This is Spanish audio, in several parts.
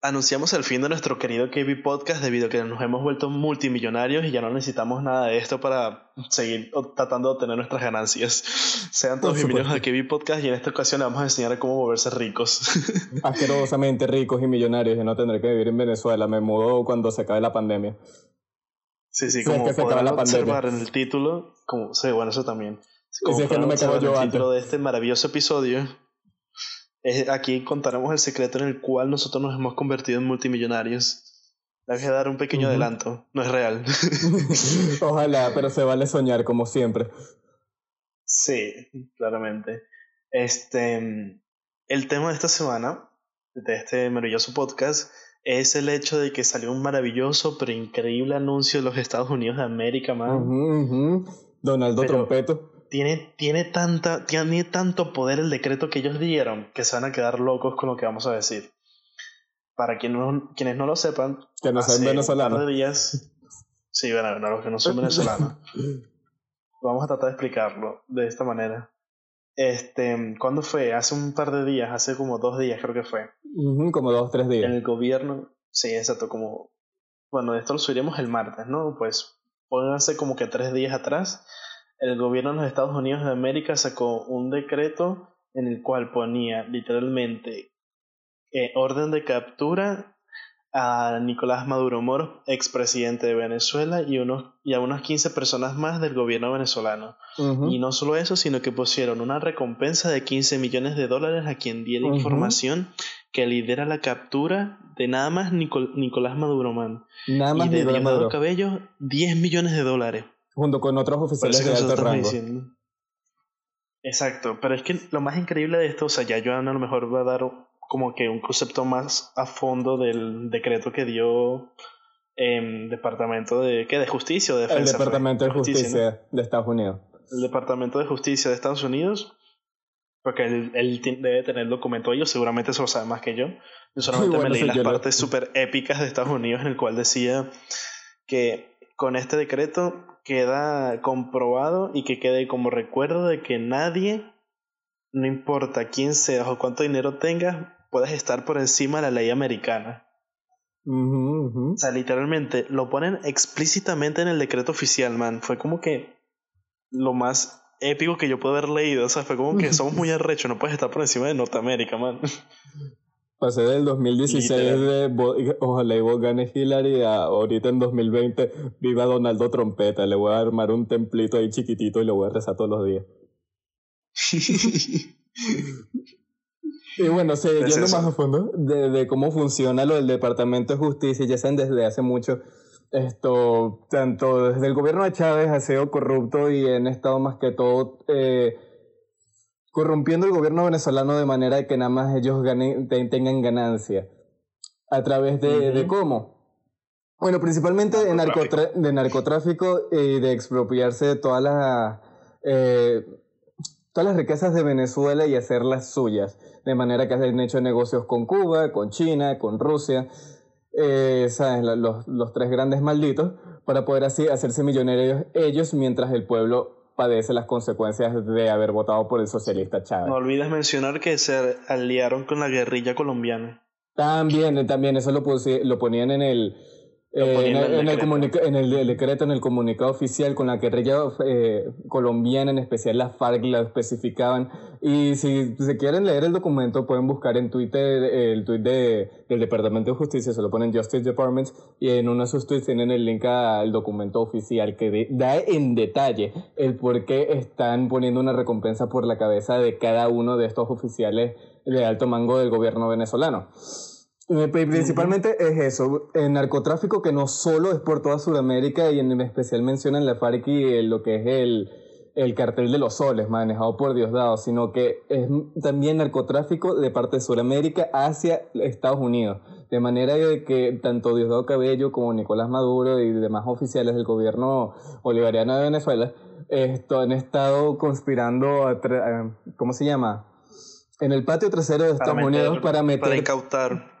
anunciamos el fin de nuestro querido KB Podcast debido a que nos hemos vuelto multimillonarios y ya no necesitamos nada de esto para seguir tratando de obtener nuestras ganancias. Sean todos bienvenidos al KB Podcast y en esta ocasión les vamos a enseñar cómo volverse ricos. Asquerosamente ricos y millonarios y no tendré que vivir en Venezuela. Me mudó cuando se acabe la pandemia. Sí, sí, como se podrán observar en el título, como, sí, bueno, eso también. Como es que no me yo en el título de este maravilloso episodio, aquí contaremos el secreto en el cual nosotros nos hemos convertido en multimillonarios. Le voy a dar un pequeño adelanto, no es real. Ojalá, pero se vale soñar como siempre. Sí, claramente. Este, el tema de esta semana, de este maravilloso podcast, es el hecho de que salió un maravilloso pero increíble anuncio de los Estados Unidos de América, man. Donaldo Trompeto tiene, tiene, tanta, tiene tanto poder el decreto que ellos dieron que se van a quedar locos con lo que vamos a decir. Para quienes no, quienes no lo sepan, que no sean venezolanos. días, sí, bueno, los que no son venezolanos. vamos a tratar de explicarlo de esta manera. Este, ¿cuándo fue? Hace un par de días, hace como dos días creo que fue. como dos, tres días. En el gobierno, sí, exacto, como, bueno, esto lo subiremos el martes, ¿no? Pues, hace como que tres días atrás, el gobierno de los Estados Unidos de América sacó un decreto en el cual ponía literalmente eh, orden de captura a Nicolás Maduro Moro, expresidente de Venezuela, y, unos, y a unas 15 personas más del gobierno venezolano. Y no solo eso, sino que pusieron una recompensa de 15 millones de dólares a quien diera información que lidera la captura de nada más Nicolás Maduro Man. Nada más y de Maduro. Cabello, 10 millones de dólares junto con otros oficiales de alto rango. Exacto, pero es que lo más increíble de esto, o sea, ya Joan a lo mejor va a dar como que un concepto más a fondo del decreto que dio el Departamento de, ¿qué? de Justicia o de Defensa. El Departamento de Justicia, de Estados Unidos. El Departamento de Justicia de Estados Unidos, porque él, él debe tener el documento ellos, seguramente eso lo sabe más que yo. Yo solamente me leí las partes súper épicas de Estados Unidos en el cual decía que con este decreto queda comprobado y que quede como recuerdo de que nadie, no importa quién seas o cuánto dinero tengas, puedes estar por encima de la ley americana. O sea, literalmente lo ponen explícitamente en el decreto oficial, man. Fue como que lo más épico que yo puedo haber leído. O sea, fue como que somos muy arrechos, no puedes estar por encima de Norteamérica, man. Pasé del 2016 de ojalá y vos ganes Hillary a ahorita en 2020 viva Donaldo Trompeta. Le voy a armar un templito ahí chiquitito y le voy a rezar todos los días. y bueno, sí, yendo más a fondo de, de, cómo funciona lo del Departamento de Justicia, ya saben desde hace mucho, esto, tanto desde el gobierno de Chávez ha sido corrupto y han estado más que todo... Eh, corrompiendo el gobierno venezolano de manera que nada más ellos ganen, tengan ganancia. ¿A través de, cómo? Bueno, principalmente de, narcotráfico y de expropiarse de todas las, eh, todas las riquezas de Venezuela y hacerlas suyas. De manera que han hecho negocios con Cuba, con China, con Rusia, eh, Los, los tres grandes malditos, para poder así hacerse millonarios ellos mientras el pueblo padece las consecuencias de haber votado por el socialista Chávez. No olvides mencionar que se aliaron con la guerrilla colombiana. También, también, eso lo, lo ponían en el, eh, en, el, en, el, decreto, en el comunicado oficial con la guerrilla eh, colombiana, en especial la FARC, la especificaban. Y si se quieren leer el documento, pueden buscar en Twitter el tweet de, del Departamento de Justicia, se lo ponen Justice Department, y en uno de sus tweets tienen el link al documento oficial que da en detalle el por qué están poniendo una recompensa por la cabeza de cada uno de estos oficiales de alto mango del gobierno venezolano. Eh, principalmente es eso, el narcotráfico que no solo es por toda Sudamérica y en especial mencionan la FARC y lo que es el, el cartel de los soles manejado por Diosdado, sino que es también narcotráfico de parte de Sudamérica hacia Estados Unidos. De manera que tanto Diosdado Cabello como Nicolás Maduro y demás oficiales del gobierno bolivariano de Venezuela esto, han estado conspirando, ¿cómo se llama? En el patio trasero de Estados Unidos para meter... Para incautar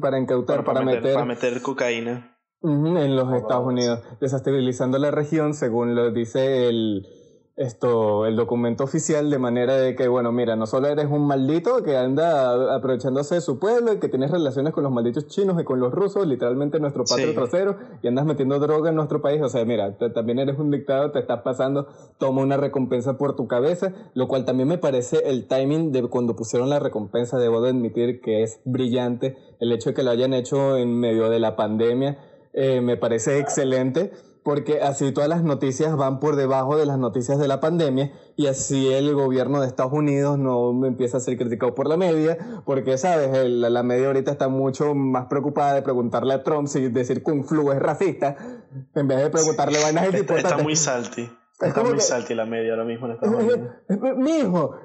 para incautar, para, meter, Para meter cocaína. en los Estados Unidos, desestabilizando la región, según lo dice el, esto, el documento oficial de manera de que, bueno, mira, no solo eres un maldito que anda aprovechándose de su pueblo y que tienes relaciones con los malditos chinos y con los rusos, literalmente nuestro patio trasero, y andas metiendo droga en nuestro país, o sea, mira, también eres un dictador, te estás pasando, toma una recompensa por tu cabeza, lo cual también me parece el timing de cuando pusieron la recompensa, debo de admitir que es brillante, el hecho de que lo hayan hecho en medio de la pandemia, eh, me parece excelente porque así todas las noticias van por debajo de las noticias de la pandemia y así el gobierno de Estados Unidos no empieza a ser criticado por la media, porque, ¿sabes? la media ahorita está mucho más preocupada de preguntarle a Trump si decir Kung Flu es racista, en vez de preguntarle vainas está, está muy salty. Está muy salty la media ahora mismo en Estados Unidos. Mijo,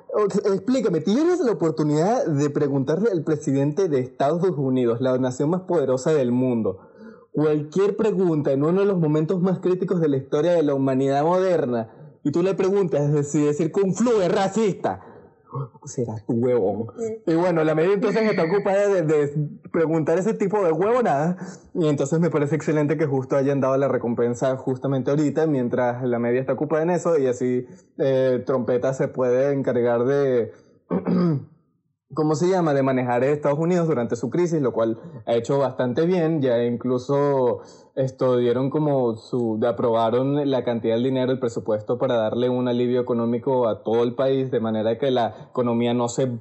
explícame, tienes la oportunidad de preguntarle al presidente de Estados Unidos, la nación más poderosa del mundo, cualquier pregunta en uno de los momentos más críticos de la historia de la humanidad moderna y tú le preguntas si decir un flu es racista, será tu huevón. Y bueno, la media entonces está ocupada de, preguntar ese tipo de huevo nada. Y entonces me parece excelente que justo hayan dado la recompensa justamente ahorita, mientras la media está ocupada en eso, y así eh, Trompeta se puede encargar de ¿cómo se llama?, de manejar Estados Unidos durante su crisis, lo cual ha hecho bastante bien. Ya incluso esto dieron como su, aprobaron la cantidad de dinero, el presupuesto para darle un alivio económico a todo el país, de manera que la economía no se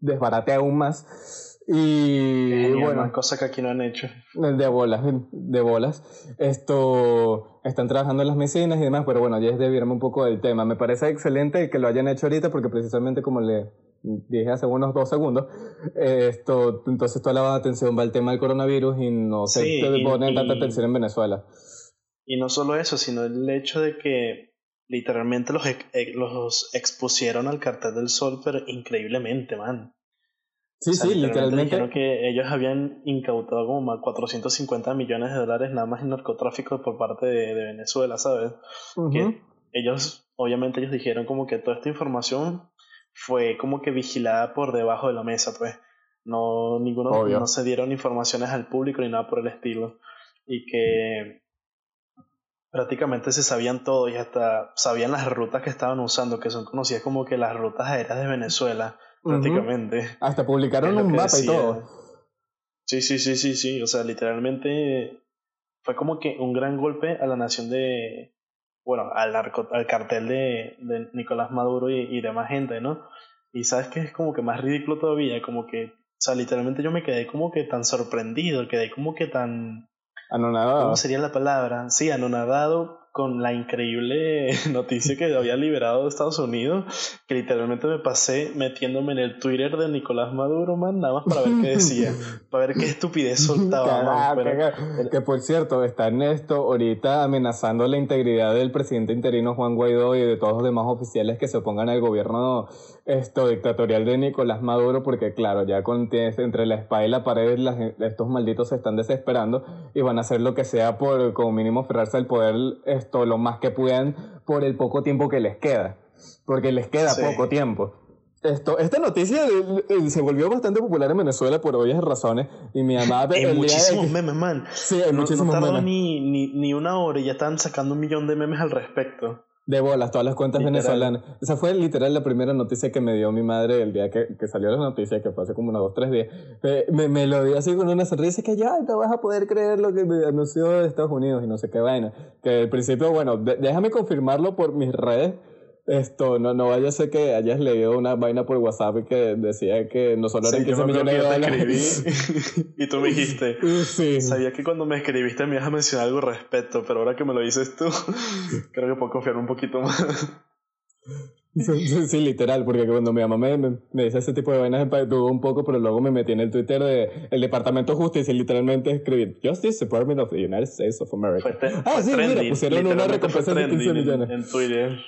desbarate aún más. Y bueno, cosa que aquí no han hecho. De bolas, de bolas. Esto están trabajando en las medicinas y demás, pero bueno, ya es de un poco del tema. Me parece excelente que lo hayan hecho ahorita porque precisamente como le dije hace unos dos segundos, esto, entonces toda la atención va al tema del coronavirus y no se pone tanta atención en Venezuela. Y no solo eso, sino el hecho de que literalmente los, los expusieron al cartel del sol, pero increíblemente, man. Sí, sí, literalmente. Dijeron que ellos habían incautado como 450 millones de dólares nada más en narcotráfico por parte de, Venezuela, ¿sabes? Que ellos, obviamente ellos dijeron como que toda esta información fue como que vigilada por debajo de la mesa, pues. No, ninguno, no se dieron informaciones al público ni nada por el estilo. Y que prácticamente se sabían todo y hasta sabían las rutas que estaban usando, que son conocidas como que las rutas aéreas de Venezuela, prácticamente. Hasta publicaron un mapa y todo. Sí, sí, sí, sí, sí. O sea, literalmente fue como que un gran golpe a la nación de, bueno, al, al cartel de, de Nicolás Maduro y, y, demás gente, ¿no? Y sabes que es como que más ridículo todavía, como que, o sea, literalmente yo me quedé como que tan sorprendido, quedé como que tan... Anonadado. ¿Cómo sería la palabra? Sí, anonadado con la increíble noticia que había liberado de Estados Unidos, que literalmente me pasé metiéndome en el Twitter de Nicolás Maduro, man, nada más para ver qué decía, para ver qué estupidez soltaba. que por cierto, está en esto ahorita amenazando la integridad del presidente interino Juan Guaidó y de todos los demás oficiales que se opongan al gobierno esto dictatorial de Nicolás Maduro, porque claro, ya con, entre la espada y la pared estos malditos se están desesperando y van a hacer lo que sea por como mínimo aferrarse al poder esto lo más que puedan por el poco tiempo que les queda, porque les queda poco tiempo. Esto, esta noticia se volvió bastante popular en Venezuela por obvias razones y mi mamá... Hay muchísimos memes, man. Sí, hay muchísimos no Ni, ni, ni una hora y ya están sacando un millón de memes al respecto. De bolas, todas las cuentas venezolanas. Esa fue literal la primera noticia que me dio mi madre el día que, que salió la noticia, que fue hace como unos dos, tres días. Me, me lo dio así con una sonrisa que ya no vas a poder creer lo que me anunció de Estados Unidos y no sé qué vaina. Que al principio, bueno, déjame confirmarlo por mis redes esto, no, no vaya a ser que hayas leído una vaina por WhatsApp que decía que no solo eran 15 millones de dólares. y tú me dijiste, sí. sabía que cuando me escribiste me ibas a mencionar algo respecto, pero ahora que me lo dices tú, creo que puedo confiar un poquito más. Sí, literal, porque cuando mi mamá me, me, dice ese tipo de vainas, dudo un poco, pero luego me metí en el Twitter de el Departamento de Justicia y literalmente escribí Justice Department of the United States of America. ah, sí, mira, pusieron una recompensa de 15 millones. En, en Twitter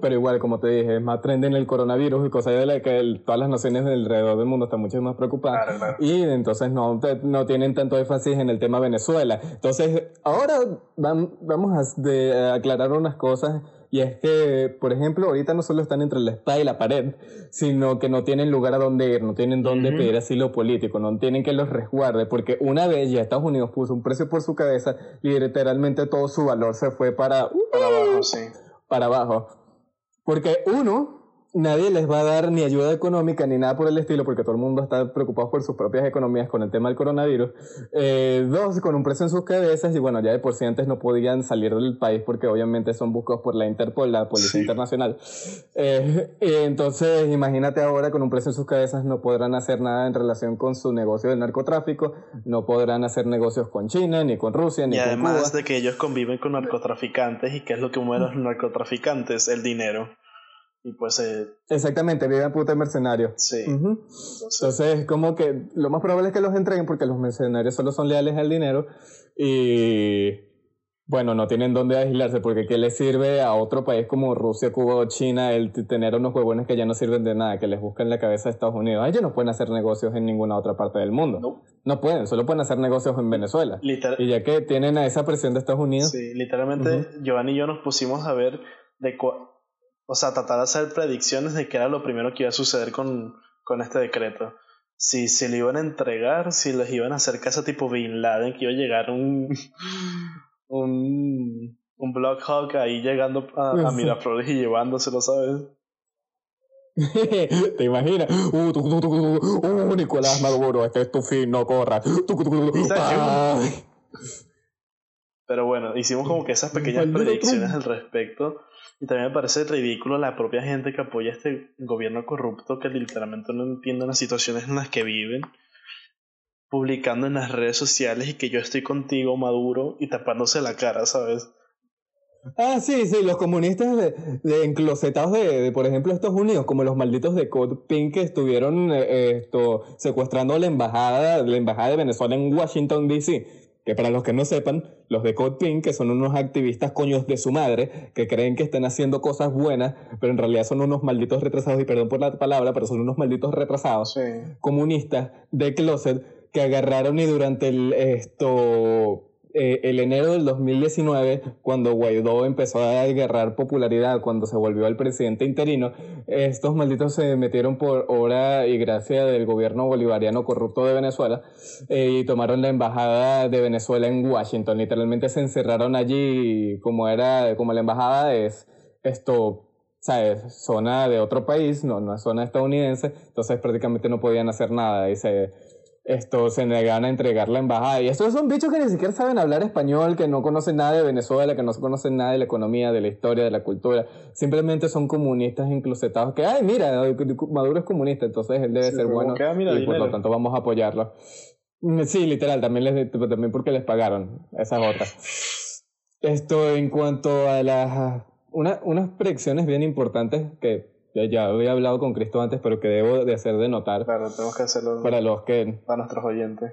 pero igual, como te dije, es más trend en el coronavirus y cosas de la que todas las naciones alrededor del mundo están mucho más preocupadas. Y entonces no, no tienen tanto énfasis en el tema Venezuela. Entonces, ahora vamos a aclarar unas cosas y es que, por ejemplo, ahorita no solo están entre la espada y la pared, sino que no tienen lugar a donde ir, no tienen dónde pedir asilo político, no tienen que los resguarde, porque una vez ya Estados Unidos puso un precio por su cabeza y literalmente todo su valor se fue para, para abajo, sí. Para abajo. Porque uno, nadie les va a dar ni ayuda económica ni nada por el estilo, porque todo el mundo está preocupado por sus propias economías con el tema del coronavirus. Eh, dos, con un precio en sus cabezas, y bueno, ya de por sí antes no podían salir del país porque obviamente son buscados por la Interpol, la Policía Internacional. Eh, entonces, imagínate ahora con un precio en sus cabezas, no podrán hacer nada en relación con su negocio del narcotráfico, no podrán hacer negocios con China, ni con Rusia, ni con Cuba. Y además de que ellos conviven con narcotraficantes, ¿y qué es lo que mueven los narcotraficantes? El dinero. Y pues... Eh, Exactamente, viven puta mercenarios. Sí. Entonces, es como que lo más probable es que los entreguen porque los mercenarios solo son leales al dinero y bueno, no tienen dónde aislarse porque ¿qué les sirve a otro país como Rusia, Cuba o China el tener unos huevones que ya no sirven de nada, que les buscan la cabeza a Estados Unidos? Ellos no pueden hacer negocios en ninguna otra parte del mundo. No, no pueden, solo pueden hacer negocios en Venezuela. y ya que tienen a esa presión de Estados Unidos. Sí, literalmente Giovanni y yo nos pusimos a ver de o sea, tratar de hacer predicciones de qué era lo primero que iba a suceder con, con este decreto. Si se le iban a entregar, si les iban a hacer caso tipo Bin Laden, que iba a llegar un, un, un Blockhawk ahí llegando a, Miraflores y llevándoselo, ¿sabes? ¿Te imaginas? Uh, uh, Nicolás Maduro, este es tu fin, no corras. Pero bueno, hicimos como que esas pequeñas predicciones al respecto. Y también me parece ridículo la propia gente que apoya este gobierno corrupto que literalmente no entiende las situaciones en las que viven, publicando en las redes sociales y que yo estoy contigo, Maduro, y tapándose la cara, ¿sabes? Ah, sí, sí, los comunistas de, de enclosetados de, por ejemplo, Estados Unidos, como los malditos de Code Pink que estuvieron eh, esto, secuestrando la embajada, la embajada de Venezuela en Washington, D.C que para los que no sepan, los de Code Pink, que son unos activistas coños de su madre, que creen que están haciendo cosas buenas, pero en realidad son unos malditos retrasados, y perdón por la palabra, pero son unos malditos retrasados, comunistas de closet, que agarraron y durante el, esto, eh, el enero del 2019, cuando Guaidó empezó a agarrar popularidad, cuando se volvió el presidente interino, estos malditos se metieron por obra y gracia del gobierno bolivariano corrupto de Venezuela eh, y tomaron la embajada de Venezuela en Washington. Literalmente se encerraron allí como era, como la embajada es esto ¿sabes? Zona de otro país, no, no es zona estadounidense, entonces prácticamente no podían hacer nada esto, se negan a entregar la embajada. Y estos son bichos que ni siquiera saben hablar español, que no conocen nada de Venezuela, que no conocen nada de la economía, de la historia, de la cultura. Simplemente son comunistas enclosetados que, ay, mira, Maduro es comunista, entonces él debe ser bueno y por lo tanto vamos a apoyarlo. Mm, sí, literal, también, les, también porque les pagaron esas otras. Esto en cuanto a las... Una, unas predicciones bien importantes que ya había hablado con Cristo antes, pero que debo de hacer de notar. Claro, tenemos que hacerlo para los que... Para nuestros oyentes.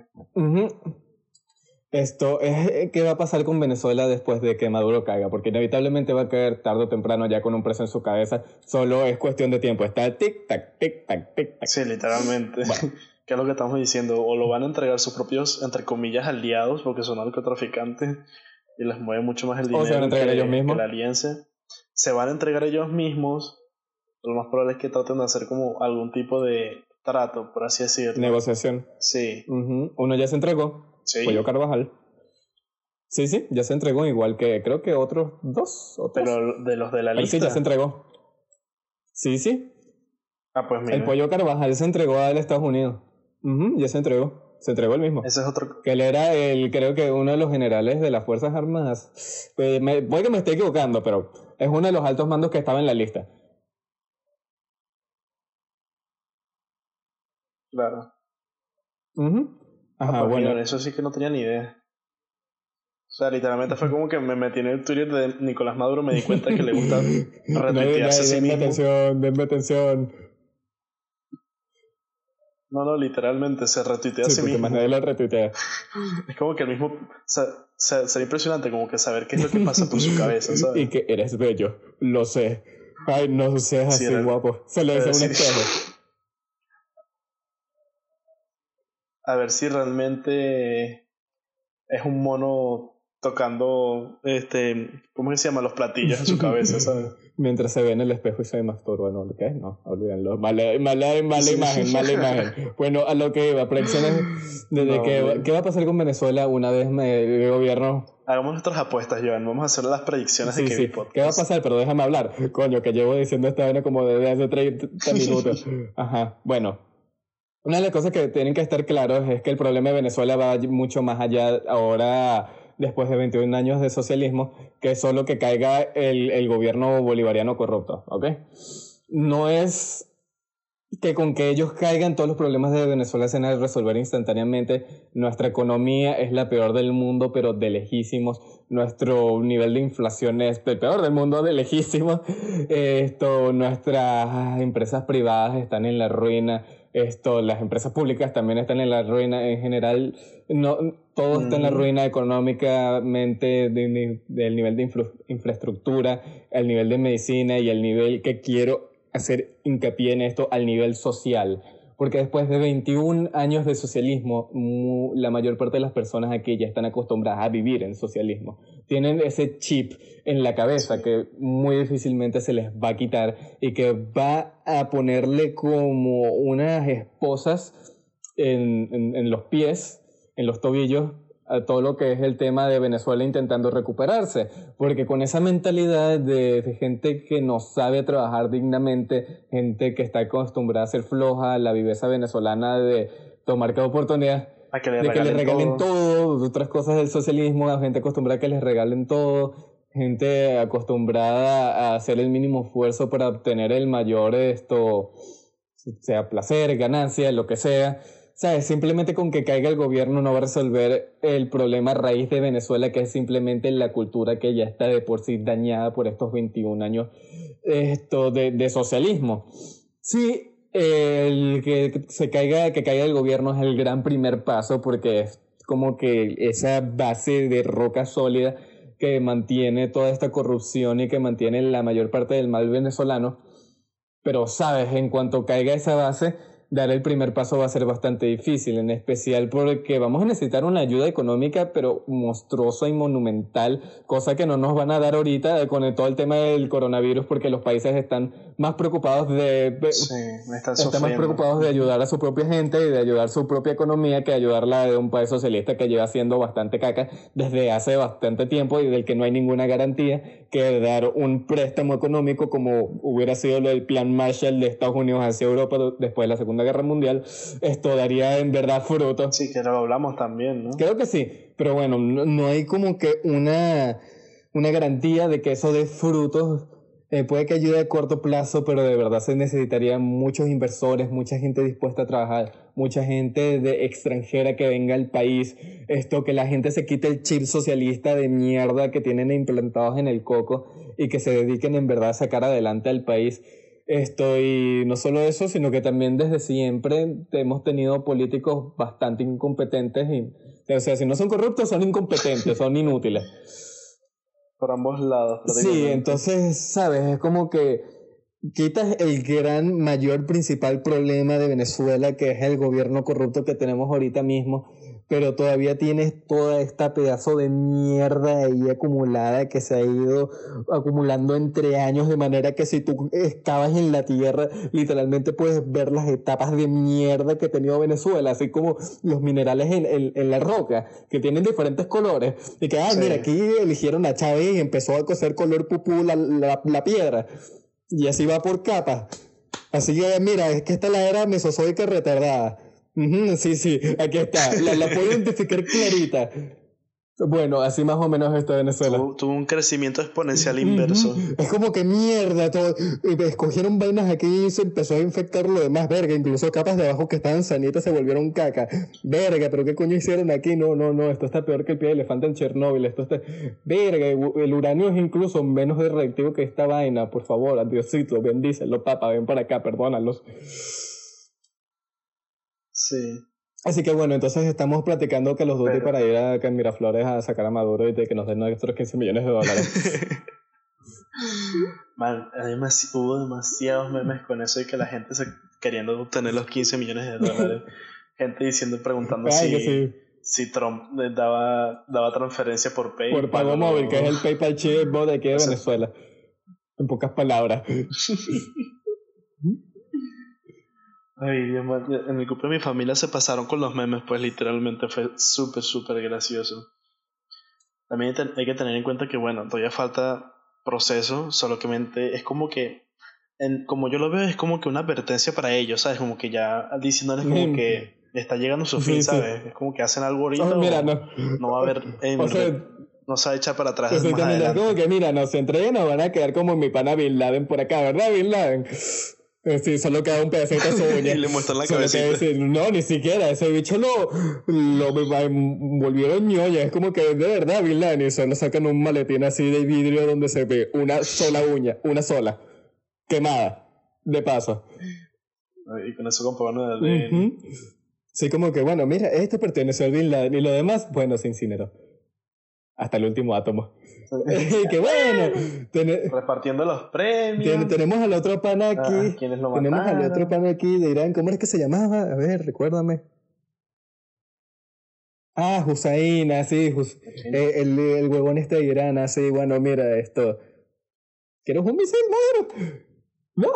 Esto es eh, qué va a pasar con Venezuela después de que Maduro caiga, porque inevitablemente va a caer tarde o temprano ya con un preso en su cabeza. Solo es cuestión de tiempo. Está tic tac, tic tac, tic tac. Sí, literalmente. ¿Qué es lo que estamos diciendo? O lo van a entregar sus propios, entre comillas, aliados, porque son narcotraficantes y les mueve mucho más el dinero. O se van a entregar ellos mismos. la alianza. Se van a entregar ellos mismos lo más probable es que traten de hacer como algún tipo de trato, por así decirlo. Negociación. Sí. Uno ya se entregó. Sí. Pollo Carvajal. Sí, sí, ya se entregó, igual que creo que otros dos. Pero de los de la lista. sí, ya se entregó. Sí, sí. Ah, pues mira. El Pollo Carvajal se entregó a Estados Unidos. ya se entregó. Se entregó el mismo. Ese es otro. Que él era el, creo que uno de los generales de las Fuerzas Armadas. Pues me, puede que me esté equivocando, pero es uno de los altos mandos que estaba en la lista. Claro. Ajá, ah, pues bueno. eso sí que no tenía ni idea. O sea, literalmente fue como que me metí en el Twitter de Nicolás Maduro, me di cuenta que le gusta retuitearse a sí mismo. atención, denme atención. No, no, literalmente se retuitea a sí mismo. más nadie lo retuitea. Es como que el mismo. O sea, sería impresionante como que saber qué es lo que pasa por su cabeza, ¿sabes? Y que eres bello, lo sé. Ay, no seas así, guapo. Se le dice un espejo. A ver si realmente es un mono tocando, este, ¿cómo se llama? Los platillos en su cabeza, ¿sabes? Mientras se ve en el espejo y se masturba, ¿no? ¿Qué? No, olvídenlo. Mala, mala, mala imagen, mala imagen. Bueno, a lo que iba, predicciones desde que, ¿qué va a pasar con Venezuela una vez el gobierno Hagamos nuestras apuestas, Joan. Vamos a hacer las predicciones de ¿Qué va a pasar? Pero déjame hablar. Coño, que llevo diciendo esta vaina como desde hace 30 minutos. Ajá. Bueno, una de las cosas que tienen que estar claros es que el problema de Venezuela va mucho más allá ahora, después de 21 años de socialismo, que solo que caiga el, el gobierno bolivariano corrupto, ¿ok? No es que con que ellos caigan todos los problemas de Venezuela se van a resolver instantáneamente. Nuestra economía es la peor del mundo, pero de lejísimos. Nuestro nivel de inflación es el peor del mundo, de lejísimos. Esto, nuestras empresas privadas están en la ruina esto, las empresas públicas también están en la ruina en general, no, todo está en la ruina económicamente, del nivel de infraestructura, el nivel de medicina y el nivel que quiero hacer hincapié en esto, al nivel social porque después de 21 años de socialismo, la mayor parte de las personas aquí ya están acostumbradas a vivir en socialismo. Tienen ese chip en la cabeza que muy difícilmente se les va a quitar y que va a ponerle como unas esposas en los pies, en los tobillos, a todo lo que es el tema de Venezuela intentando recuperarse, porque con esa mentalidad de, gente que no sabe trabajar dignamente, gente que está acostumbrada a ser floja, la viveza venezolana de tomar cada oportunidad, de que le regalen todo. otras cosas del socialismo, gente acostumbrada a que les regalen todo, gente acostumbrada a hacer el mínimo esfuerzo para obtener el mayor esto, sea placer, ganancia, lo que sea ¿sabes? Simplemente con que caiga el gobierno no va a resolver el problema raíz de Venezuela, que es simplemente la cultura que ya está de por sí dañada por estos 21 años esto de, de socialismo. Sí, el que se caiga, que caiga el gobierno es el gran primer paso porque es como que esa base de roca sólida que mantiene toda esta corrupción y que mantiene la mayor parte del mal venezolano. Pero, sabes, en cuanto caiga esa base, dar el primer paso va a ser bastante difícil, en especial porque vamos a necesitar una ayuda económica, pero monstruosa y monumental, cosa que no nos van a dar ahorita con todo el tema del coronavirus, porque los países están más preocupados de, están, más preocupados de ayudar a su propia gente y de ayudar su propia economía que ayudarla de un país socialista que lleva siendo bastante caca desde hace bastante tiempo y del que no hay ninguna garantía que dar un préstamo económico como hubiera sido lo del plan Marshall de Estados Unidos hacia Europa después de la Segunda Guerra Mundial, esto daría en verdad fruto. Sí, que lo hablamos también, ¿no? Creo que sí, pero bueno, no, hay como que una, una garantía de que eso dé frutos. Eh, puede que ayude a corto plazo, pero de verdad se necesitaría muchos inversores, mucha gente dispuesta a trabajar, mucha gente de extranjera que venga al país, esto que la gente se quite el chip socialista de mierda que tienen implantados en el coco y que se dediquen en verdad a sacar adelante al país. Esto, y no solo eso, sino que también desde siempre hemos tenido políticos bastante incompetentes. Y, o sea, si no son corruptos, son incompetentes, son inútiles. Por ambos lados. Sí, entonces, ¿sabes? Es como que quitas el gran, mayor, principal problema de Venezuela, que es el gobierno corrupto que tenemos ahorita mismo, pero todavía tienes toda esta pedazo de mierda ahí acumulada que se ha ido acumulando entre años, de manera que si tú excavas en la tierra, literalmente puedes ver las etapas de mierda que ha tenido Venezuela, así como los minerales en, en, la roca, que tienen diferentes colores, y que, ah, mira, aquí eligieron a Chávez y empezó a coser color pupú la, la, la piedra, y así va por capas. Así que, mira, es que esta es la era mesozoica retardada sí, sí, aquí está. La, puedo identificar clarita. Bueno, así más o menos esto Venezuela. Tuvo, un crecimiento exponencial inverso. Es como que mierda, todo. Escogieron vainas aquí y se empezó a infectar lo demás, verga. Incluso capas de abajo que estaban sanitas se volvieron caca. Verga, pero ¿qué coño hicieron aquí? No, no, no, esto está peor que el pie de elefante en Chernóbil. Esto está. Verga, el uranio es incluso menos reactivo que esta vaina. Por favor, adiosito, bendícelo, papa, ven para acá, perdónalos. Sí. Así que bueno, entonces estamos platicando que los Duty para ir a, Miraflores a sacar a Maduro y de que nos den nuestros 15 millones de dólares. Man, hubo demasiados memes con eso y que la gente se, queriendo obtener los 15 millones de dólares. gente diciendo, preguntando si, si Trump daba, daba transferencia por PayPal. Por pago móvil, que es el PayPal chip de aquí de Venezuela. En pocas palabras. Ay, Dios mío. En mi cumpleaños mi familia se pasaron con los memes, pues literalmente fue súper, súper gracioso. También hay que tener en cuenta que, bueno, todavía falta proceso, solo que es como que, en, como yo lo veo, es como que una advertencia para ellos, ¿sabes? Como que ya diciéndoles como que está llegando su fin, ¿sabes? Es como que hacen algo ahorita. Oh, mira, no. no va a haber. no se va a echar para atrás. Pues más como que, mira, nos entreguen o van a quedar como mi pana Bin Laden por acá, ¿verdad, Bin Laden? Eh, sí, solo queda un pedacito de su y le muestran la cabeza. no, ni siquiera. Ese bicho lo, lo volvieron ñoña. Es como que de verdad, Bin Laden. Y solo sacan un maletín así de vidrio donde se ve una sola uña. Una sola. Quemada. De paso. Y con eso comproban el Sí, como que, bueno, mira, esto pertenece a Bin Laden. Y lo demás, bueno, se incineró. Hasta el último átomo. ¡Qué bueno! Repartiendo los premios. tenemos al otro pana aquí. Ah, tenemos al otro pana aquí de Irán. ¿Cómo es que se llamaba? A ver, recuérdame. Ah, Hussein, sí, eh, el, el, huevón este de Irán, así, bueno, mira esto. ¿Quieres un misil, madre? No.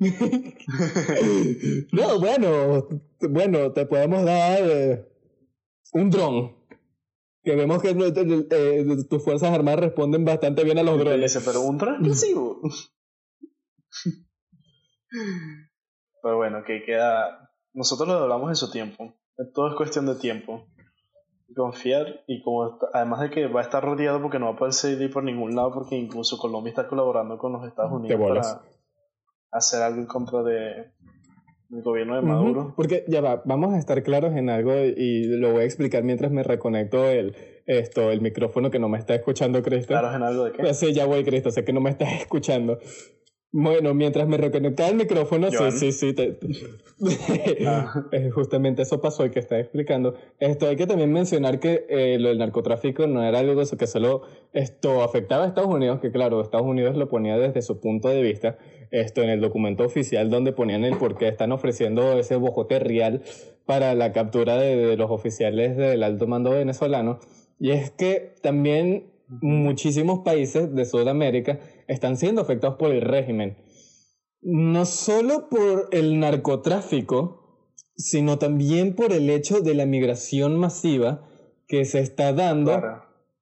no, bueno, bueno, te podemos dar eh, un dron que vemos que eh, tus fuerzas armadas responden bastante bien a los drones. pero un transmisivo. pero bueno, que queda. Nosotros lo hablamos en su tiempo. Todo es cuestión de tiempo. Confiar y como además de que va a estar rodeado porque no va a poder seguir por ningún lado porque incluso Colombia está colaborando con los Estados Unidos para hacer algo en contra de, el gobierno de Maduro. Porque ya va, vamos a estar claros en algo y lo voy a explicar mientras me reconecto el, esto, el micrófono que no me está escuchando Cristo. ¿Claros en algo de qué? Sí, ya voy Cristo, sé que no me estás escuchando. Bueno, mientras me reconectaba el micrófono, sí, sí, sí. Ah. Eh, justamente eso pasó y que está explicando. Esto hay que también mencionar que eh, lo del narcotráfico no era algo que solo esto afectaba a Estados Unidos, que claro, Estados Unidos lo ponía desde su punto de vista, esto en el documento oficial donde ponían el por qué están ofreciendo ese bojote real para la captura de, los oficiales del alto mando venezolano. Y es que también muchísimos países de Sudamérica están siendo afectados por el régimen. No solo por el narcotráfico, sino también por el hecho de la migración masiva que se está dando,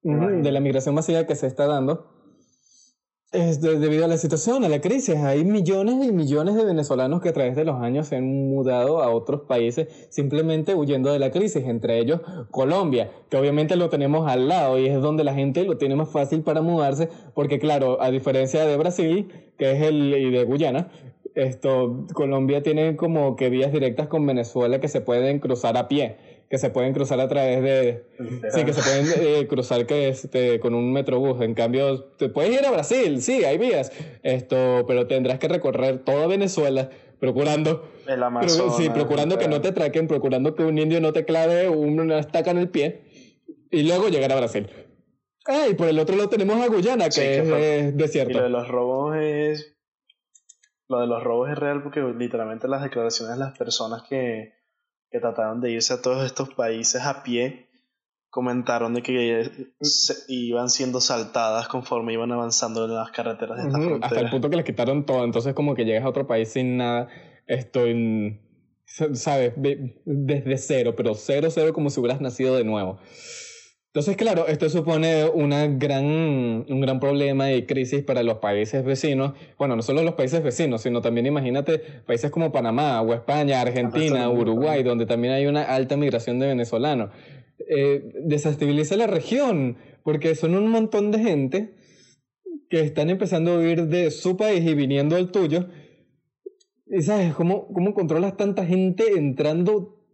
de la migración masiva que se está dando, es debido a la situación, a la crisis. Hay millones y millones de venezolanos que a través de los años se han mudado a otros países simplemente huyendo de la crisis, entre ellos Colombia, que obviamente lo tenemos al lado y es donde la gente lo tiene más fácil para mudarse, porque claro, a diferencia de Brasil, que es el y de Guyana, esto Colombia tiene como que vías directas con Venezuela que se pueden cruzar a pie que se pueden cruzar a través de... Sí, que se pueden eh, cruzar que este, con un metrobús. En cambio, te puedes ir a Brasil, sí, hay vías. Esto, pero tendrás que recorrer toda Venezuela procurando... El Amazonas, sí, procurando que no te traquen, procurando que un indio no te clave una estaca en el pie y luego llegar a Brasil. Ah, y por el otro lado tenemos a Guyana, que, es, desierto. Y lo de los robos es... Lo de los robos es real porque literalmente las declaraciones de las personas que que trataron de irse a todos estos países a pie comentaron de que iban siendo saltadas conforme iban avanzando en las carreteras de esta frontera. Hasta el punto que les quitaron todo, entonces como que llegas a otro país sin nada, estoy, ¿sabes? Desde cero, pero cero, cero como si hubieras nacido de nuevo. Entonces, claro, esto supone una gran, un gran problema y crisis para los países vecinos. Bueno, no solo los países vecinos, sino también imagínate países como Panamá o España, Argentina, Uruguay, donde también hay una alta migración de venezolanos. Eh, desestabiliza la región, porque son un montón de gente que están empezando a huir de su país y viniendo al tuyo. Y sabes, ¿cómo, cómo controlas tanta gente entrando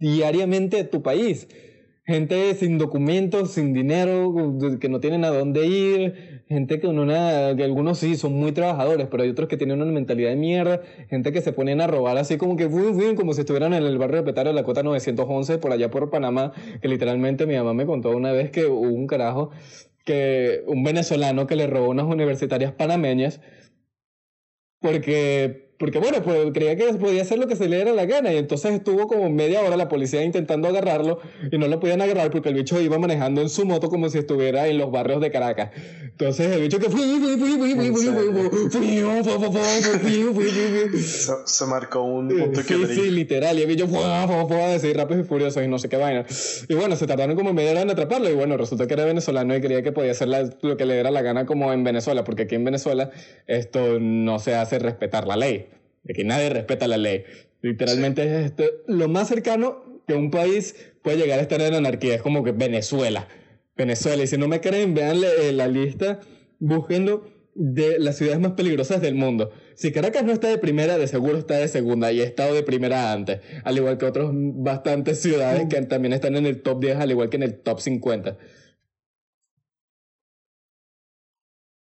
diariamente a tu país? Gente sin documentos, sin dinero, que no tienen a dónde ir, gente con una, que algunos sí son muy trabajadores, pero hay otros que tienen una mentalidad de mierda, gente que se ponen a robar así como que, como si estuvieran en el barrio de Petaro de la Cota 911, por allá por Panamá, que literalmente mi mamá me contó una vez que hubo un carajo, que un venezolano que le robó unas universitarias panameñas, porque porque bueno, pues creía que podía hacer lo que se le diera la gana y entonces estuvo como media hora la policía intentando agarrarlo y no lo podían agarrar porque el bicho iba manejando en su moto como si estuviera en los barrios de Caracas. Entonces el bicho que fui, se marcó un punto que Sí, sí, literal, y el bicho fue a decir rápido y furioso y no sé qué vaina. Y bueno, se tardaron como media hora en atraparlo y bueno, resulta que era venezolano y creía que podía hacer lo que le diera la gana como en Venezuela, porque aquí en Venezuela esto no se hace respetar la ley, de que nadie respeta la ley. Literalmente es esto, lo más cercano que un país puede llegar a estar en anarquía, es como que Venezuela. Venezuela, y si no me creen, vean la lista, busquenlo de las ciudades más peligrosas del mundo. Si Caracas no está de primera, de seguro está de segunda y ha estado de primera antes, al igual que otras bastantes ciudades que también están en el top 10, al igual que en el top 50.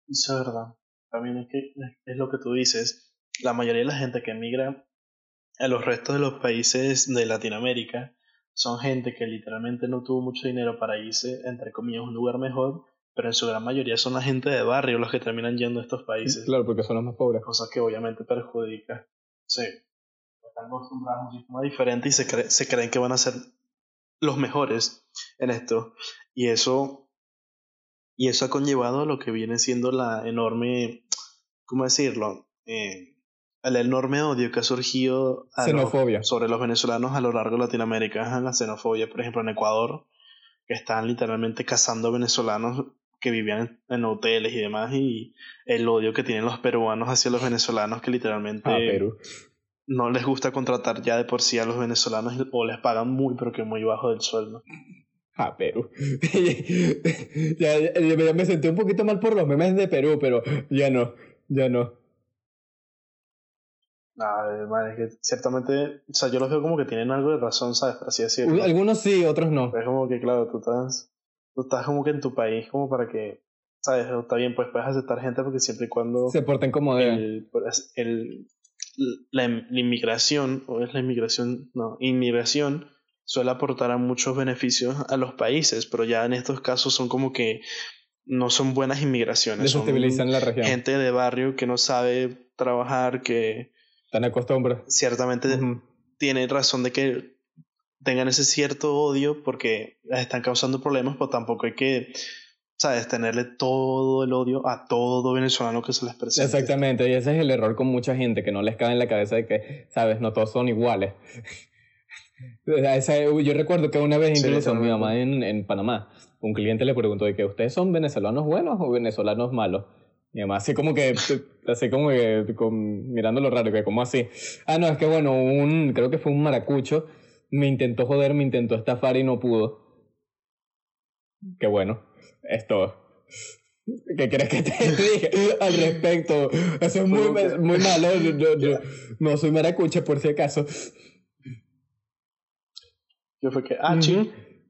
Es verdad. También es que es lo que tú dices. La mayoría de la gente que emigra a los restos de los países de Latinoamérica son gente que literalmente no tuvo mucho dinero para irse, entre comillas, a un lugar mejor pero en su gran mayoría son la gente de barrio los que terminan yendo a estos países. Claro, porque son los más pobres. Cosa que obviamente perjudica. Sí. Están acostumbrados a un sistema diferente y se, se creen que van a ser los mejores en esto. Y eso, y eso ha conllevado a lo que viene siendo la enorme, ¿cómo decirlo? Eh, el enorme odio que ha surgido sobre los venezolanos a lo largo de Latinoamérica. La xenofobia, por ejemplo, en Ecuador, que están literalmente cazando venezolanos que vivían en hoteles y demás, y el odio que tienen los peruanos hacia los venezolanos que literalmente ah, no les gusta contratar ya de por sí a los venezolanos o les pagan muy, pero que muy bajo del sueldo. Ah, Perú. ya, ya, me sentí un poquito mal por los memes de Perú, pero ya no, ya no. Nada, es que ciertamente, o sea, yo los veo como que tienen algo de razón, ¿sabes? Por así decirlo. Algunos sí, otros no. es como que, claro, tú estás tú estás como que en tu país como para que, ¿sabes? Está bien, pues puedes aceptar gente porque siempre y cuando... Se porten como deben. El, la, inmigración, o es la inmigración, no, inmigración suele aportar a muchos beneficios a los países, pero ya en estos casos son como que no son buenas inmigraciones. Son la región. Gente de barrio que no sabe trabajar, que... Están acostumbrados. Ciertamente tiene razón de que tengan ese cierto odio porque les están causando problemas, pero tampoco hay que, ¿sabes?, tenerle todo el odio a todo venezolano que se les presente. Exactamente, y ese es el error con mucha gente, que no les cae en la cabeza de que, ¿sabes?, no todos son iguales. Yo recuerdo que una vez incluso mi mamá en, en Panamá, un cliente le preguntó de que ustedes son venezolanos buenos o venezolanos malos. Mi mamá así como que, así como que con, mirando lo raro, que como así. Ah, no, es que bueno, un, creo que fue un maracucho me intentó joder, me intentó estafar y no pudo. Qué bueno, esto. ¿Qué crees que te dije al respecto? Eso es muy, muy malo. Yo, no soy maracuche por si acaso. Yo fue que, ah,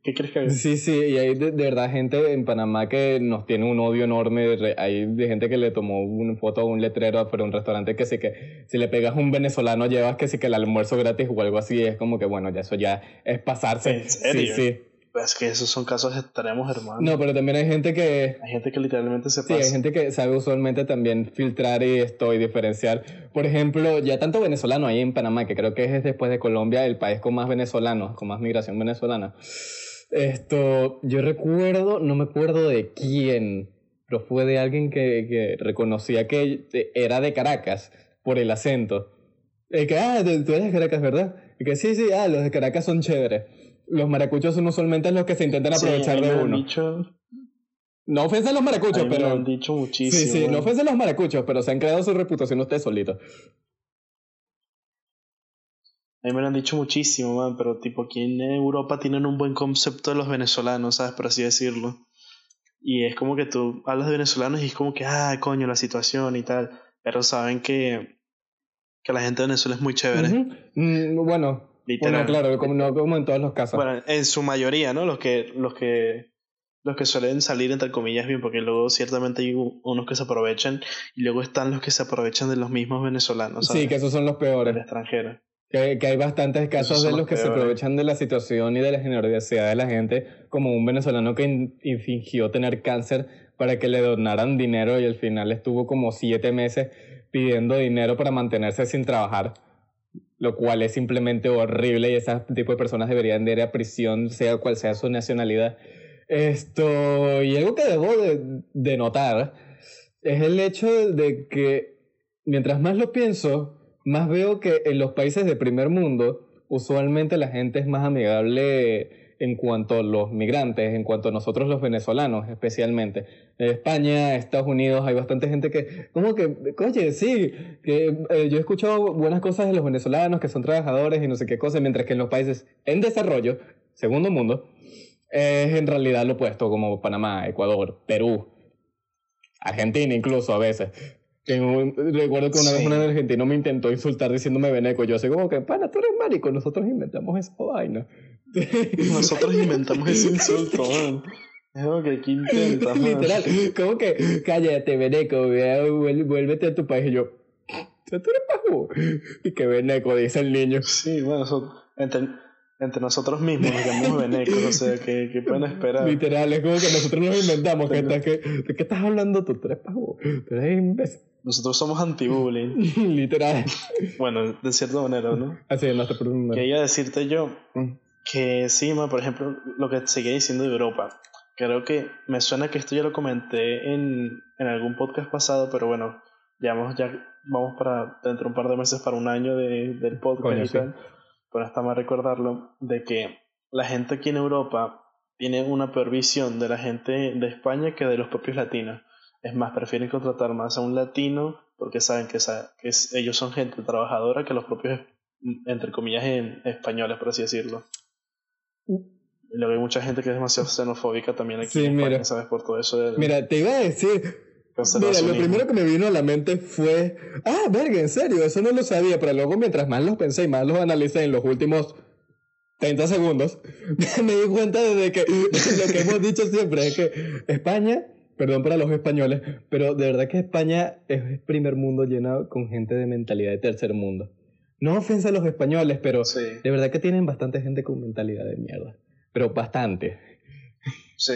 ¿Qué crees que Sí, sí, y hay de, verdad gente en Panamá que nos tiene un odio enorme. Hay de gente que le tomó una foto a un letrero para un restaurante que sí que si le pegas un venezolano llevas que sí que el almuerzo gratis o algo así. Es como que bueno, ya eso ya es pasarse. Sí, sí. Pues que esos son casos extremos, hermano. No, pero también hay gente que... Hay gente que literalmente se pasa. Sí, hay gente que sabe usualmente también filtrar y esto y diferenciar. Por ejemplo, ya tanto venezolano ahí en Panamá, que creo que es después de Colombia el país con más venezolanos, con más migración venezolana. Esto, yo recuerdo, no me acuerdo de quién, pero fue de alguien que, que reconocía que era de Caracas por el acento. Y que, ah, tú eres de Caracas, ¿verdad? Y que sí, sí, ah, los de Caracas son chéveres. Los maracuchos son usualmente los que se intentan aprovechar de uno. Dicho... No ofensa a los maracuchos, pero. han dicho muchísimo. Sí, sí, no ofensa a los maracuchos, pero se han creado su reputación ustedes solitos. A mí me lo han dicho muchísimo, man, pero tipo aquí en Europa tienen un buen concepto de los venezolanos, ¿sabes? Por así decirlo. Y es como que tú hablas de venezolanos y es como que, ah, coño, la situación y tal. Pero saben que, que la gente de Venezuela es muy chévere. Mm, bueno, Literal. claro, como, no como en todos los casos. Bueno, en su mayoría, ¿no? Los que, los que, los que suelen salir entre comillas bien, porque luego ciertamente hay unos que se aprovechan y luego están los que se aprovechan de los mismos venezolanos. Sí, que esos son los peores. Del extranjero. Que, hay bastantes casos de los que se aprovechan de la situación y de la generosidad de la gente, como un venezolano que fingió tener cáncer para que le donaran dinero y al final estuvo como siete meses pidiendo dinero para mantenerse sin trabajar, lo cual es simplemente horrible y ese tipo de personas deberían ir a prisión, sea cual sea su nacionalidad. Esto, y algo que debo de, notar es el hecho de que mientras más lo pienso, más veo que en los países de primer mundo, usualmente la gente es más amigable en cuanto a los migrantes, en cuanto a nosotros los venezolanos especialmente. En España, Estados Unidos, hay bastante gente que, como que, oye, sí, que eh, yo he escuchado buenas cosas de los venezolanos, que son trabajadores y no sé qué cosas, mientras que en los países en desarrollo, segundo mundo, es en realidad lo opuesto, como Panamá, Ecuador, Perú, Argentina incluso a veces. Recuerdo que una vez un argentino me intentó insultar diciéndome veneco. Yo sé como que, pana, tú eres marico, nosotros inventamos esa vaina. Nosotros inventamos ese insulto, man. Es como que aquí intentas, Literal, como que, cállate, veneco, vuélvete a tu país. Y yo, tú eres pajú. Y que veneco, dice el niño. Sí, bueno, eso, entre nosotros mismos llamamos venecos, o sea, ¿qué, ¿qué, pueden esperar? Literal, es como que nosotros nos inventamos. que, ¿De qué estás hablando tú? Tres pavos. Tú eres Nosotros somos anti-bullying. Literal. Bueno, de cierta manera, ¿no? Así es, no te Quería decirte yo mm. que sí, por ejemplo, lo que seguía diciendo de Europa. Creo que me suena que esto ya lo comenté en, en algún podcast pasado, pero bueno, ya vamos, ya vamos para dentro de un par de meses para un año de, del podcast y tal pero está mal recordarlo, de que la gente aquí en Europa tiene una peor visión de la gente de España que de los propios latinos. Es más, prefieren contratar más a un latino porque saben que, que ellos son gente trabajadora que los propios, entre comillas, españoles, por así decirlo. Y luego hay mucha gente que es demasiado xenofóbica también aquí en España, ¿sabes? Por todo eso de... Mira, te iba a decir, Mira, lo primero que me vino a la mente fue, ah, verga, en serio, eso no lo sabía, pero luego mientras más los pensé y más los analicé en los últimos 30 segundos, me di cuenta de que lo que hemos dicho siempre es que España, perdón para los españoles, pero de verdad que España es primer mundo lleno con gente de mentalidad de tercer mundo. No ofensa a los españoles, pero de verdad que tienen bastante gente con mentalidad de mierda. Pero bastante. Sí.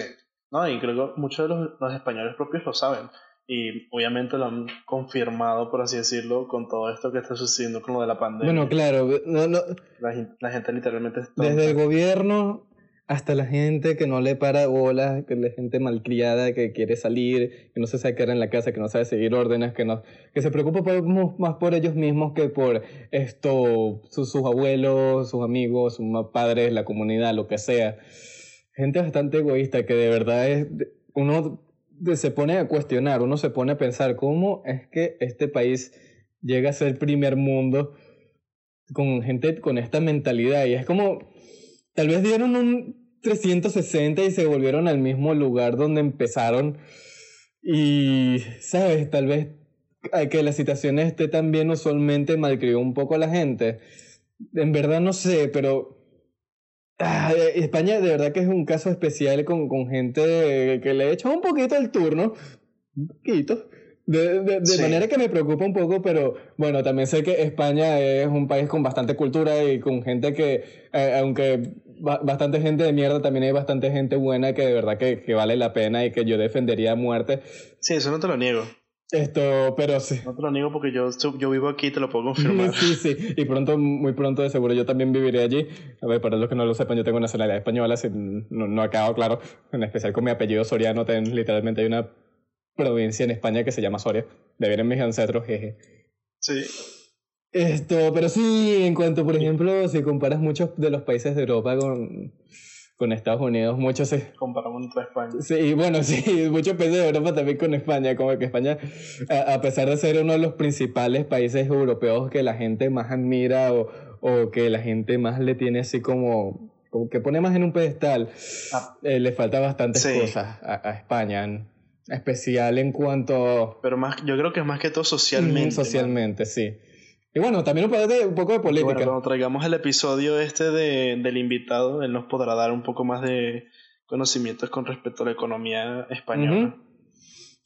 No, y creo que muchos de los, los españoles propios lo saben. Y obviamente lo han confirmado, por así decirlo, con todo esto que está sucediendo con lo de la pandemia. Bueno, claro, no, no, la, gente literalmente está... Desde el gobierno hasta la gente que no le para bolas, que la gente malcriada que quiere salir, que no se sabe quedar en la casa, que no sabe seguir órdenes, que no que se preocupa más por ellos mismos que por esto, sus, sus abuelos, sus amigos, sus padres, la comunidad, lo que sea. Gente bastante egoísta que de verdad es uno se pone a cuestionar, uno se pone a pensar cómo es que este país llega a ser primer mundo con gente con esta mentalidad y es como tal vez dieron un 360 y se volvieron al mismo lugar donde empezaron. Y sabes, tal vez que la situación esté también usualmente malcrió un poco a la gente. En verdad no sé, pero Ah, eh, España de verdad que es un caso especial con, con gente que le he hecho un poquito el turno, un poquito, de, de, manera que me preocupa un poco, pero bueno, también sé que España es un país con bastante cultura y con gente que, eh, aunque bastante gente de mierda, también hay bastante gente buena que de verdad que, que vale la pena y que yo defendería a muerte. Sí, eso no te lo niego. Esto, pero sí. No te lo niego porque yo, yo vivo aquí, te lo puedo confirmar. sí, sí. Y pronto, muy pronto, de seguro, yo también viviré allí. A ver, para los que no lo sepan, yo tengo nacionalidad española, si no, no ha quedado claro. En especial con mi apellido Soriano, ten, literalmente hay una provincia en España que se llama Soria. De ver en mis ancestros, jeje. Sí. Esto, pero sí, en cuanto, por ejemplo, si comparas muchos de los países de Europa con con Estados Unidos, muchos se... Comparamos entre España. Sí, bueno, sí, muchos países de Europa también con España, como que España, a, pesar de ser uno de los principales países europeos que la gente más admira o, o que la gente más le tiene así como, como que pone más en un pedestal, ah. eh, le falta bastantes cosas a, a España, especial en cuanto... Pero más, yo creo que es más que todo socialmente. socialmente, sí. Y bueno, también un, de, un poco de política. Bueno, cuando traigamos el episodio este de, del invitado, él nos podrá dar un poco más de conocimientos con respecto a la economía española.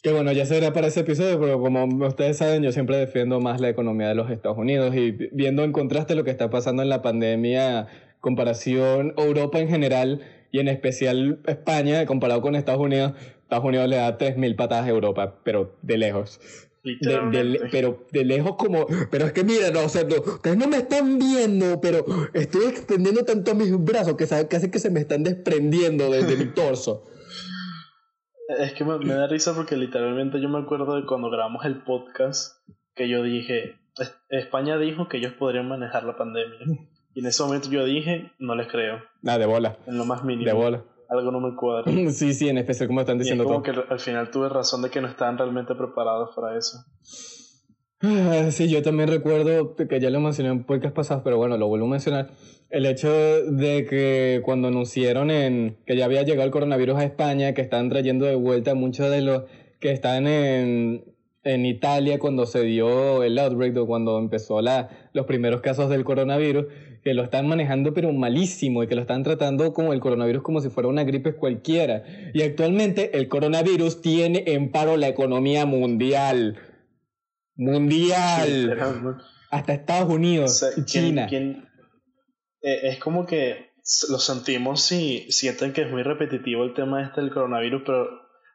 Que bueno, ya será para ese episodio, pero como ustedes saben, yo siempre defiendo más la economía de los Estados Unidos y viendo en contraste lo que está pasando en la pandemia, comparación Europa en general y en especial España, comparado con Estados Unidos, Estados Unidos le da 3.000 patadas a Europa, pero de lejos. Pero de lejos como, pero es que miren, o sea, ustedes no me están viendo, pero estoy extendiendo tanto mis brazos que casi que se me están desprendiendo de, mi torso. Es que me, da risa porque literalmente yo me acuerdo de cuando grabamos el podcast que yo dije, España dijo que ellos podrían manejar la pandemia. Y en ese momento yo dije, no les creo. Nada, de bola. En lo más mínimo. De bola algo no me cuadra. Sí, sí, en especial como están diciendo. Y es como que al final tuve razón de que no estaban realmente preparados para eso. Ah, sí, yo también recuerdo que ya lo mencioné en podcast pasados, pero bueno, lo vuelvo a mencionar. El hecho de que cuando anunciaron en, que ya había llegado el coronavirus a España, que están trayendo de vuelta muchos de los que están en, en Italia cuando se dio el outbreak o cuando empezó la, los primeros casos del coronavirus, que lo están manejando pero malísimo y que lo están tratando como el coronavirus como si fuera una gripe cualquiera. Y actualmente el coronavirus tiene en paro la economía mundial. Mundial. Hasta Estados Unidos y China. Eh, es como que lo sentimos y sienten que es muy repetitivo el tema este del coronavirus, pero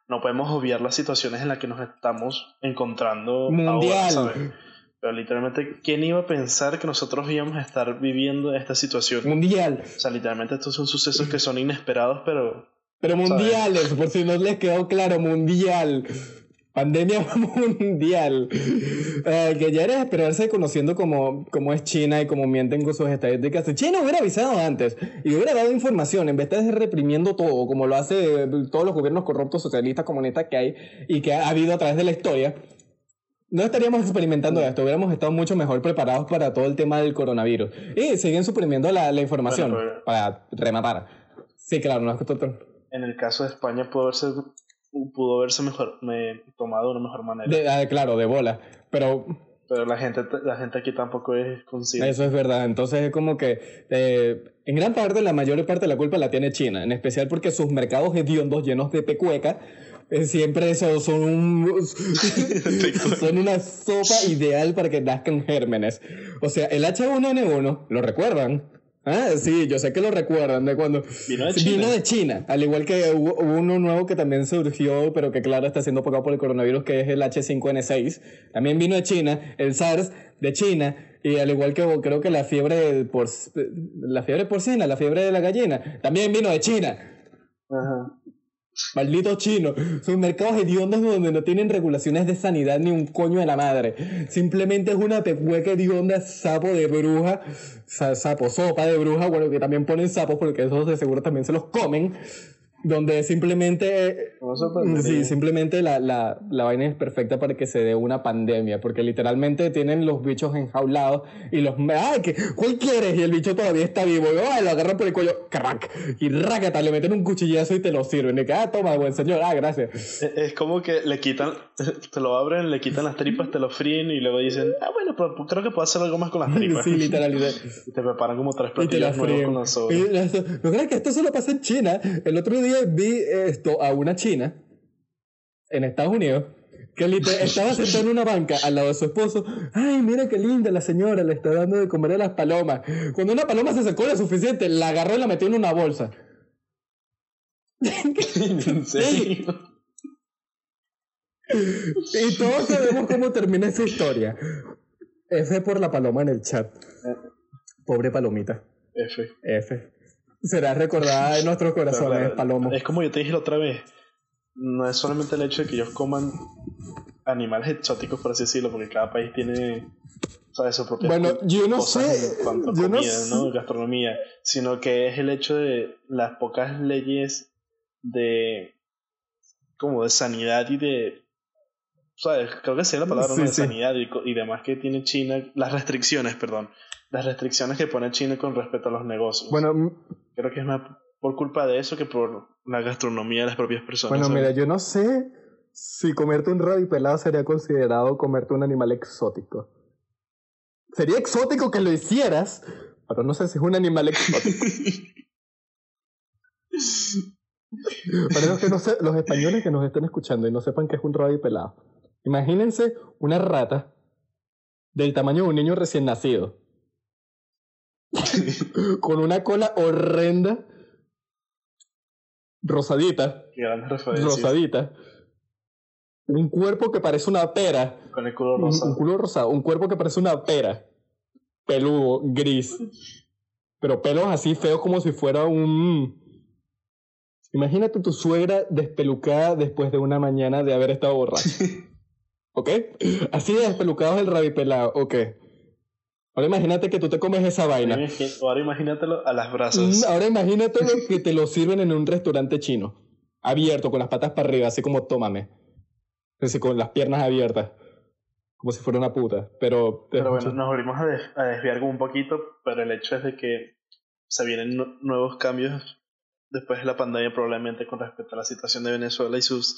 no podemos obviar las situaciones en las que nos estamos encontrando. Mundial. Pero literalmente, ¿quién iba a pensar que nosotros íbamos a estar viviendo esta situación? Mundial. O sea, literalmente estos son sucesos que son inesperados, pero... Pero mundiales, por si no les quedó claro, mundial. Pandemia mundial. Eh, que ya era de esperarse conociendo cómo, cómo es China y cómo mienten con sus estadísticas. China hubiera avisado antes y hubiera dado información en vez de reprimiendo todo, como lo hace todos los gobiernos corruptos, socialistas, comunistas que hay y que ha habido a través de la historia no estaríamos experimentando esto, hubiéramos estado mucho mejor preparados para todo el tema del coronavirus. Y siguen suprimiendo la, la información para rematar. Sí, claro, no es que En el caso de España pudo haberse, pudo haberse mejor, me, tomado de una mejor manera. De, ah, claro, de bola. Pero pero la gente, la gente aquí tampoco es consciente. Eso es verdad. Entonces es como que eh, en gran parte, la mayor parte de la culpa la tiene China, en especial porque sus mercados hediondos llenos de pecueca siempre eso son un, son una sopa ideal para que nazcan gérmenes. O sea, el H1N1, ¿lo recuerdan? Ah, sí, yo sé que lo recuerdan de cuando vino de China. Vino de China al igual que hubo, uno nuevo que también surgió, pero que claro está siendo pocado por el coronavirus, que es el H5N6. También vino de China, el SARS de China, y al igual que creo que la fiebre por la fiebre porcina, la fiebre de la gallina, también vino de China. Ajá. Malditos chinos. Son mercados hediondos donde no tienen regulaciones de sanidad ni un coño de la madre. Simplemente es una pecueca hedionda, sapo de bruja, sapo, sopa de bruja, bueno, que también ponen sapos porque esos de seguro también se los comen donde simplemente sí, simplemente la, la, la, vaina es perfecta para que se dé una pandemia porque literalmente tienen los bichos enjaulados y los ay que cuál quieres y el bicho todavía está vivo y ay, lo agarran por el cuello crack y rácata le meten un cuchillazo y te lo sirven y que ah toma buen señor ah gracias es como que le quitan te lo abren le quitan las tripas te lo fríen y luego dicen ah bueno pero creo que puedo hacer algo más con las tripas sí literalmente y te preparan como tres platillos nuevos con las sobras no crees que esto solo pasa en China el otro día vi esto a una china en Estados Unidos que estaba sentada en una banca al lado de su esposo. Ay, mira qué linda la señora, le está dando de comer a las palomas. Cuando una paloma se sacó lo suficiente, la agarró y la metió en una bolsa. ¿En serio? Y todos sabemos cómo termina esa historia. F por la paloma en el chat. Pobre palomita. F. F será recordada en nuestros corazones, Paloma. Es como yo te dije la otra vez, no es solamente el hecho de que ellos coman animales exóticos, por así decirlo, porque cada país tiene ¿sabes? su propia Bueno, yo no sé. yo no Gastronomía, sino que es el hecho de las pocas leyes de. como de sanidad y de. ¿Sabes? Creo que sea la palabra de sanidad y, y demás que tiene China, las restricciones, perdón, las restricciones que pone China con respecto a los negocios. Bueno, creo que es más por culpa de eso que por la gastronomía de las propias personas. Bueno, mira, yo no sé si comerte un rabi pelado sería considerado comerte un animal exótico. Sería exótico que lo hicieras, pero no sé si es un animal exótico. Para que no sé, los españoles que nos estén escuchando y no sepan qué es un rabi pelado, imagínense una rata del tamaño de un niño recién nacido con una cola horrenda, rosadita, rosadita, un cuerpo que parece una pera. Con el culo rosado. Un, culo rosado. Un cuerpo que parece una pera. Peludo, gris. Pero pelos así feos como si fuera un. Imagínate tu suegra despelucada después de una mañana de haber estado borracha. ¿Ok? Así de despelucados el rabipelado. Ok. Ahora imagínate que tú te comes esa vaina. Ahora imagínatelo a las brasas. Mm, ahora imagínatelo que te lo sirven en un restaurante chino. Abierto, con las patas para arriba, así como tómame. Así con las piernas abiertas. Como si fuera una puta. Pero, pero bueno, nos volvimos a, desviar un poquito, pero el hecho es de que se vienen nuevos cambios después de la pandemia probablemente con respecto a la situación de Venezuela y sus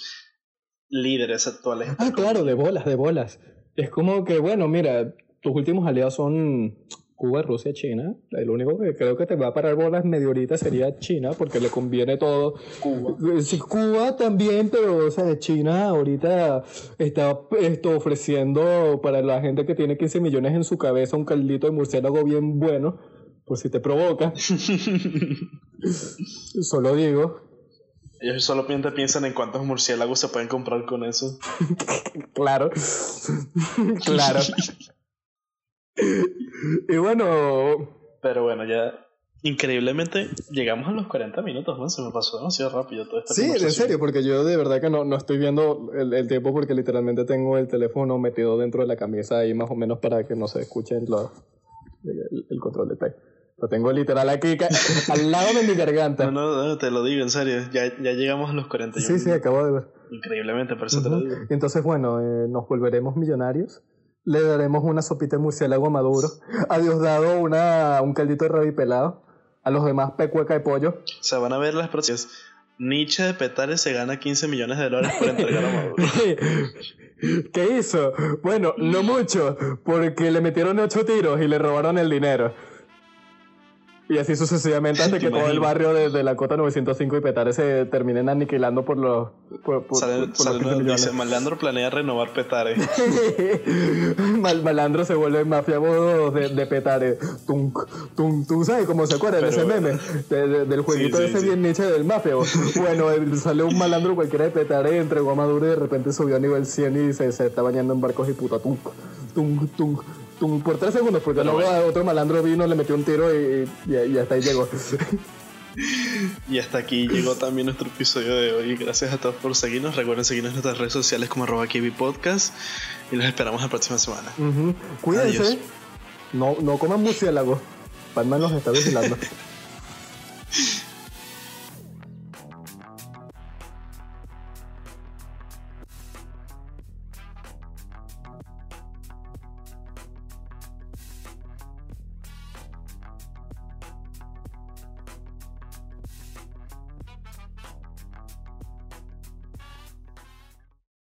líderes actuales. Ah, claro, de bolas, de bolas. Es como que, bueno, mira, tus últimos aliados son Cuba, Rusia, China. El único que creo que te va a parar bolas medio ahorita sería China, porque le conviene todo. Cuba. Sí, Cuba también, pero o sea, China ahorita está esto, ofreciendo para la gente que tiene 15 millones en su cabeza un caldito de murciélago bien bueno, por si te provoca. Solo digo. Ellos solamente piensan en cuántos murciélagos se pueden comprar con eso. claro. claro. y bueno. Pero bueno, ya increíblemente llegamos a los 40 minutos, ¿no? Se me pasó demasiado rápido todo esto. Sí, en serio, porque yo de verdad que no, no estoy viendo el, tiempo porque literalmente tengo el teléfono metido dentro de la camisa ahí más o menos para que no se escuchen los, el, control de tay. Lo tengo literal aquí al lado de mi garganta. No, no, te lo digo en serio. Ya, ya llegamos a los 41. Sí, sí, acabo de ver. Increíblemente, por eso te lo digo. Entonces, bueno, eh, nos volveremos millonarios le daremos una sopita de murciélago maduro. A Diosdado una, un caldito de rabi pelado. A los demás pecueca de pollo. Se van a ver las próximas. Nietzsche de Petare se gana 15 millones de dólares por entregar a Maduro. ¿Qué hizo? Bueno, no mucho, porque le metieron ocho tiros y le robaron el dinero. Y así sucesivamente hasta que todo el barrio de, la cota 905 y Petare se terminen aniquilando por los. Por, dice, Malandro planea renovar Petare. Malandro se vuelve mafia de, de Petare. Tung, tung, tung, ¿sabes cómo se acuerda de ese meme? del jueguito de ese bien niche del mafia. Bueno, sale un malandro cualquiera de Petare, entregó a Maduro y de repente subió a nivel 100 y se, se está bañando en barcos y puta. Tung, tung, tung por tres segundos, porque luego otro malandro vino, le metió un tiro y, hasta ahí llegó. y hasta aquí llegó también nuestro episodio de hoy. Gracias a todos por seguirnos. Recuerden seguirnos en nuestras redes sociales como arroba Podcast y los esperamos la próxima semana. Cuídense. No, no coman murciélago. Batman los está vigilando.